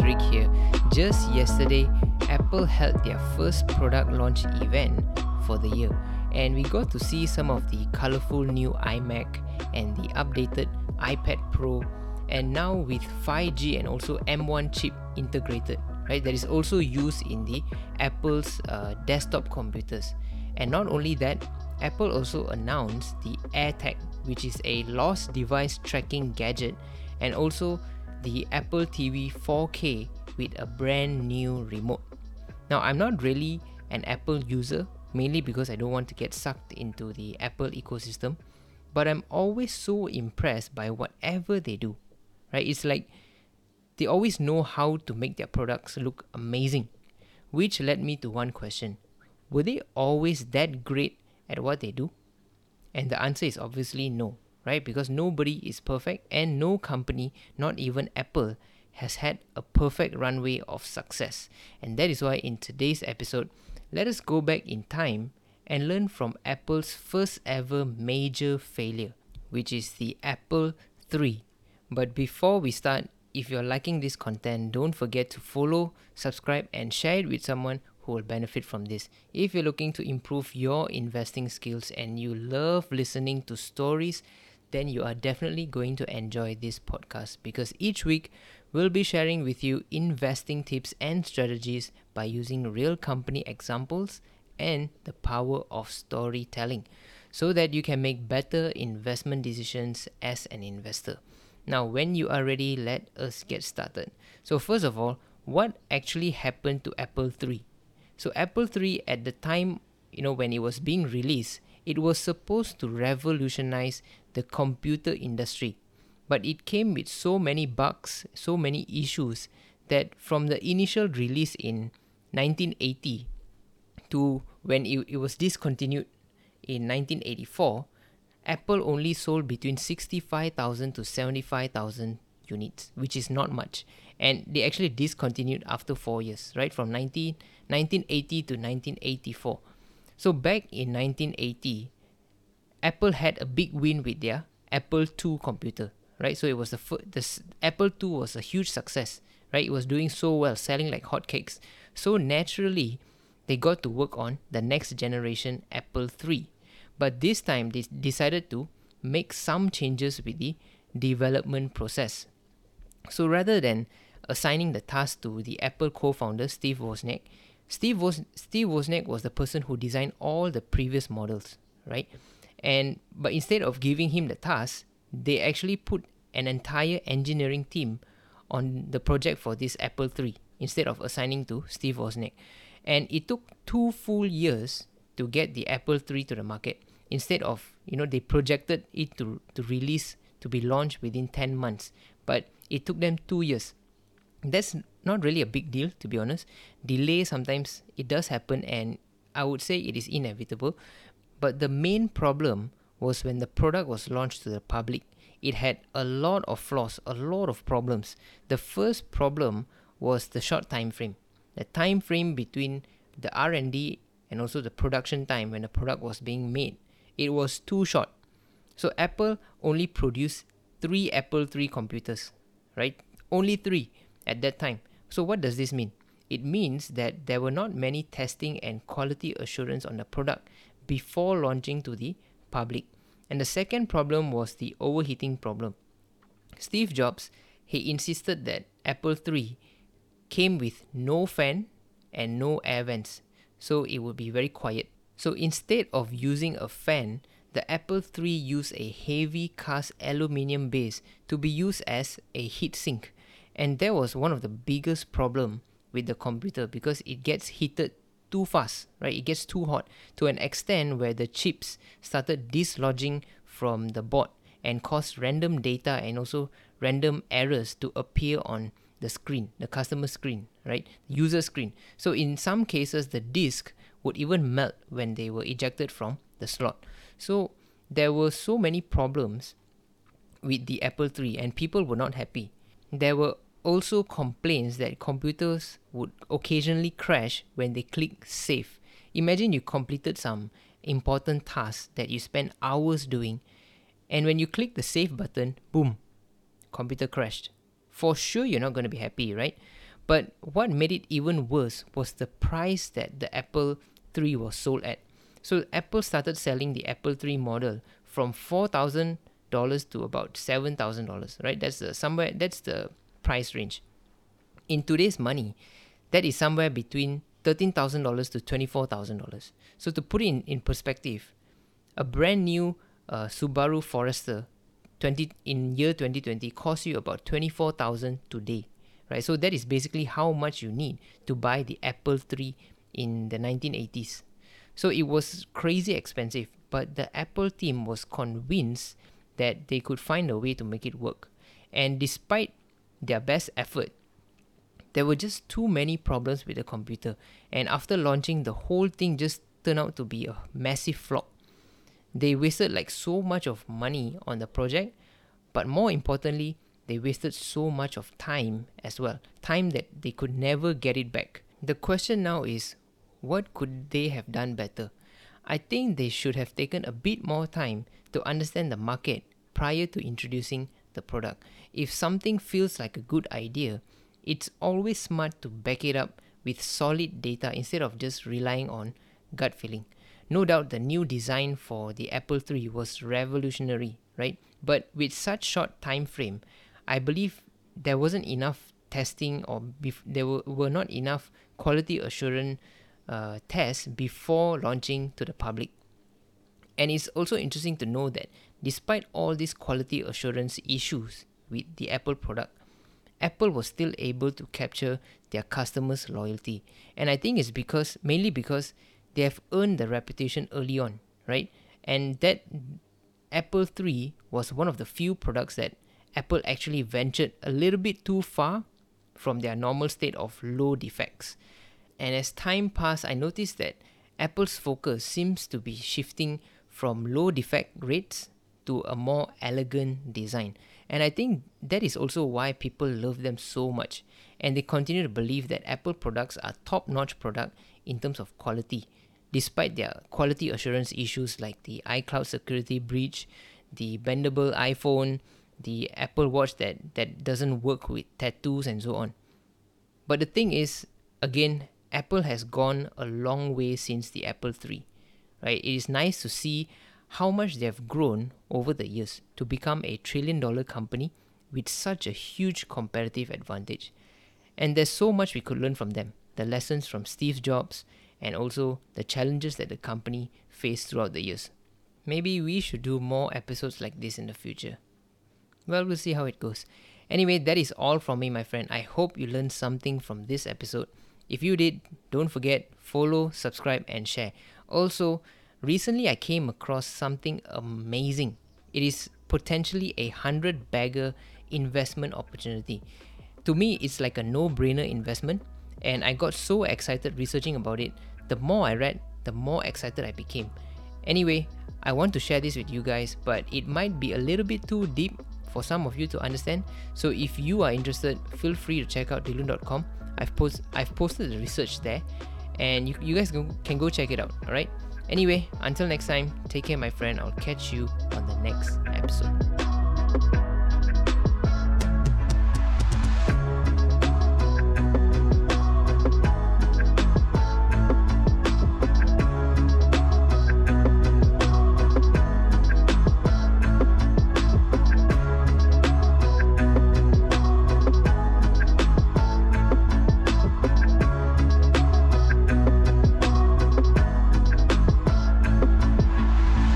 Rick here. Just yesterday, Apple held their first product launch event for the year, and we got to see some of the colorful new iMac and the updated iPad Pro, and now with 5G and also M1 chip integrated, right? That is also used in the Apple's uh, desktop computers. And not only that, Apple also announced the AirTag, which is a lost device tracking gadget, and also the Apple TV 4K with a brand new remote. Now, I'm not really an Apple user, mainly because I don't want to get sucked into the Apple ecosystem, but I'm always so impressed by whatever they do. Right? It's like they always know how to make their products look amazing, which led me to one question. Were they always that great at what they do? And the answer is obviously no right? Because nobody is perfect and no company, not even Apple, has had a perfect runway of success. And that is why in today's episode, let us go back in time and learn from Apple's first ever major failure, which is the Apple 3. But before we start, if you're liking this content, don't forget to follow, subscribe, and share it with someone who will benefit from this. If you're looking to improve your investing skills and you love listening to stories then you are definitely going to enjoy this podcast because each week we'll be sharing with you investing tips and strategies by using real company examples and the power of storytelling so that you can make better investment decisions as an investor. Now, when you are ready, let us get started. So, first of all, what actually happened to Apple 3? So, Apple 3 at the time, you know, when it was being released, it was supposed to revolutionize the computer industry. But it came with so many bugs, so many issues that from the initial release in 1980 to when it, it was discontinued in 1984, Apple only sold between 65,000 to 75,000 units, which is not much. And they actually discontinued after four years, right? From 19, 1980 to 1984. So back in 1980, Apple had a big win with their Apple II computer, right? So it was the fir- the Apple II was a huge success, right? It was doing so well, selling like hotcakes. So naturally, they got to work on the next generation Apple III. But this time they decided to make some changes with the development process. So rather than assigning the task to the Apple co-founder Steve Wozniak, Steve, Woz- Steve Wozniak was the person who designed all the previous models, right? And but instead of giving him the task, they actually put an entire engineering team on the project for this Apple III instead of assigning to Steve Wozniak. And it took two full years to get the Apple III to the market. Instead of, you know, they projected it to, to release, to be launched within 10 months. But it took them two years. That's not really a big deal, to be honest. Delay sometimes it does happen, and I would say it is inevitable. But the main problem was when the product was launched to the public. It had a lot of flaws, a lot of problems. The first problem was the short time frame. The time frame between the R&D and also the production time when the product was being made. It was too short. So Apple only produced 3 Apple III computers, right? Only 3 at that time. So what does this mean? It means that there were not many testing and quality assurance on the product before launching to the public. And the second problem was the overheating problem. Steve Jobs, he insisted that Apple III came with no fan and no air vents, so it would be very quiet. So instead of using a fan, the Apple III used a heavy cast aluminium base to be used as a heat sink. And that was one of the biggest problem with the computer because it gets heated too fast, right? It gets too hot to an extent where the chips started dislodging from the board and caused random data and also random errors to appear on the screen, the customer screen, right? User screen. So in some cases, the disk would even melt when they were ejected from the slot. So there were so many problems with the Apple III, and people were not happy. There were also complains that computers would occasionally crash when they click save. Imagine you completed some important task that you spent hours doing, and when you click the save button, boom, computer crashed. For sure, you're not going to be happy, right? But what made it even worse was the price that the Apple 3 was sold at. So Apple started selling the Apple 3 model from $4,000 to about $7,000, right? That's the somewhere that's the price range. In today's money, that is somewhere between $13,000 to $24,000. So to put it in, in perspective, a brand new uh, Subaru Forester 20 in year 2020 costs you about 24,000 today, right? So that is basically how much you need to buy the Apple 3 in the 1980s. So it was crazy expensive, but the Apple team was convinced that they could find a way to make it work. And despite their best effort, there were just too many problems with the computer. And after launching, the whole thing just turned out to be a massive flop. They wasted like so much of money on the project, but more importantly, they wasted so much of time as well. Time that they could never get it back. The question now is what could they have done better? I think they should have taken a bit more time to understand the market prior to introducing the product. If something feels like a good idea, it's always smart to back it up with solid data instead of just relying on gut feeling. No doubt the new design for the Apple 3 was revolutionary, right? But with such short time frame, I believe there wasn't enough testing or bef- there were, were not enough quality assurance uh, tests before launching to the public. And it's also interesting to know that despite all these quality assurance issues with the Apple product, Apple was still able to capture their customers' loyalty. And I think it's because mainly because they have earned the reputation early on, right? And that Apple 3 was one of the few products that Apple actually ventured a little bit too far from their normal state of low defects. And as time passed, I noticed that Apple's focus seems to be shifting from low defect rates to a more elegant design. And I think that is also why people love them so much. And they continue to believe that Apple products are top notch product in terms of quality despite their quality assurance issues like the iCloud security breach, the bendable iPhone, the Apple Watch that, that doesn't work with tattoos and so on. But the thing is, again, Apple has gone a long way since the Apple 3. Right? It is nice to see how much they have grown over the years to become a trillion dollar company with such a huge competitive advantage. And there's so much we could learn from them. The lessons from Steve Jobs and also the challenges that the company faced throughout the years. Maybe we should do more episodes like this in the future. Well, we'll see how it goes. Anyway, that is all from me, my friend. I hope you learned something from this episode. If you did, don't forget follow, subscribe, and share. Also, recently I came across something amazing. It is potentially a hundred bagger investment opportunity. To me, it's like a no brainer investment and I got so excited researching about it. The more I read, the more excited I became. Anyway, I want to share this with you guys, but it might be a little bit too deep for some of you to understand. So if you are interested, feel free to check out dilun.com. I've post I've posted the research there, and you, you guys can, go check it out. All right. Anyway, until next time, take care, my friend. I'll catch you on the next episode.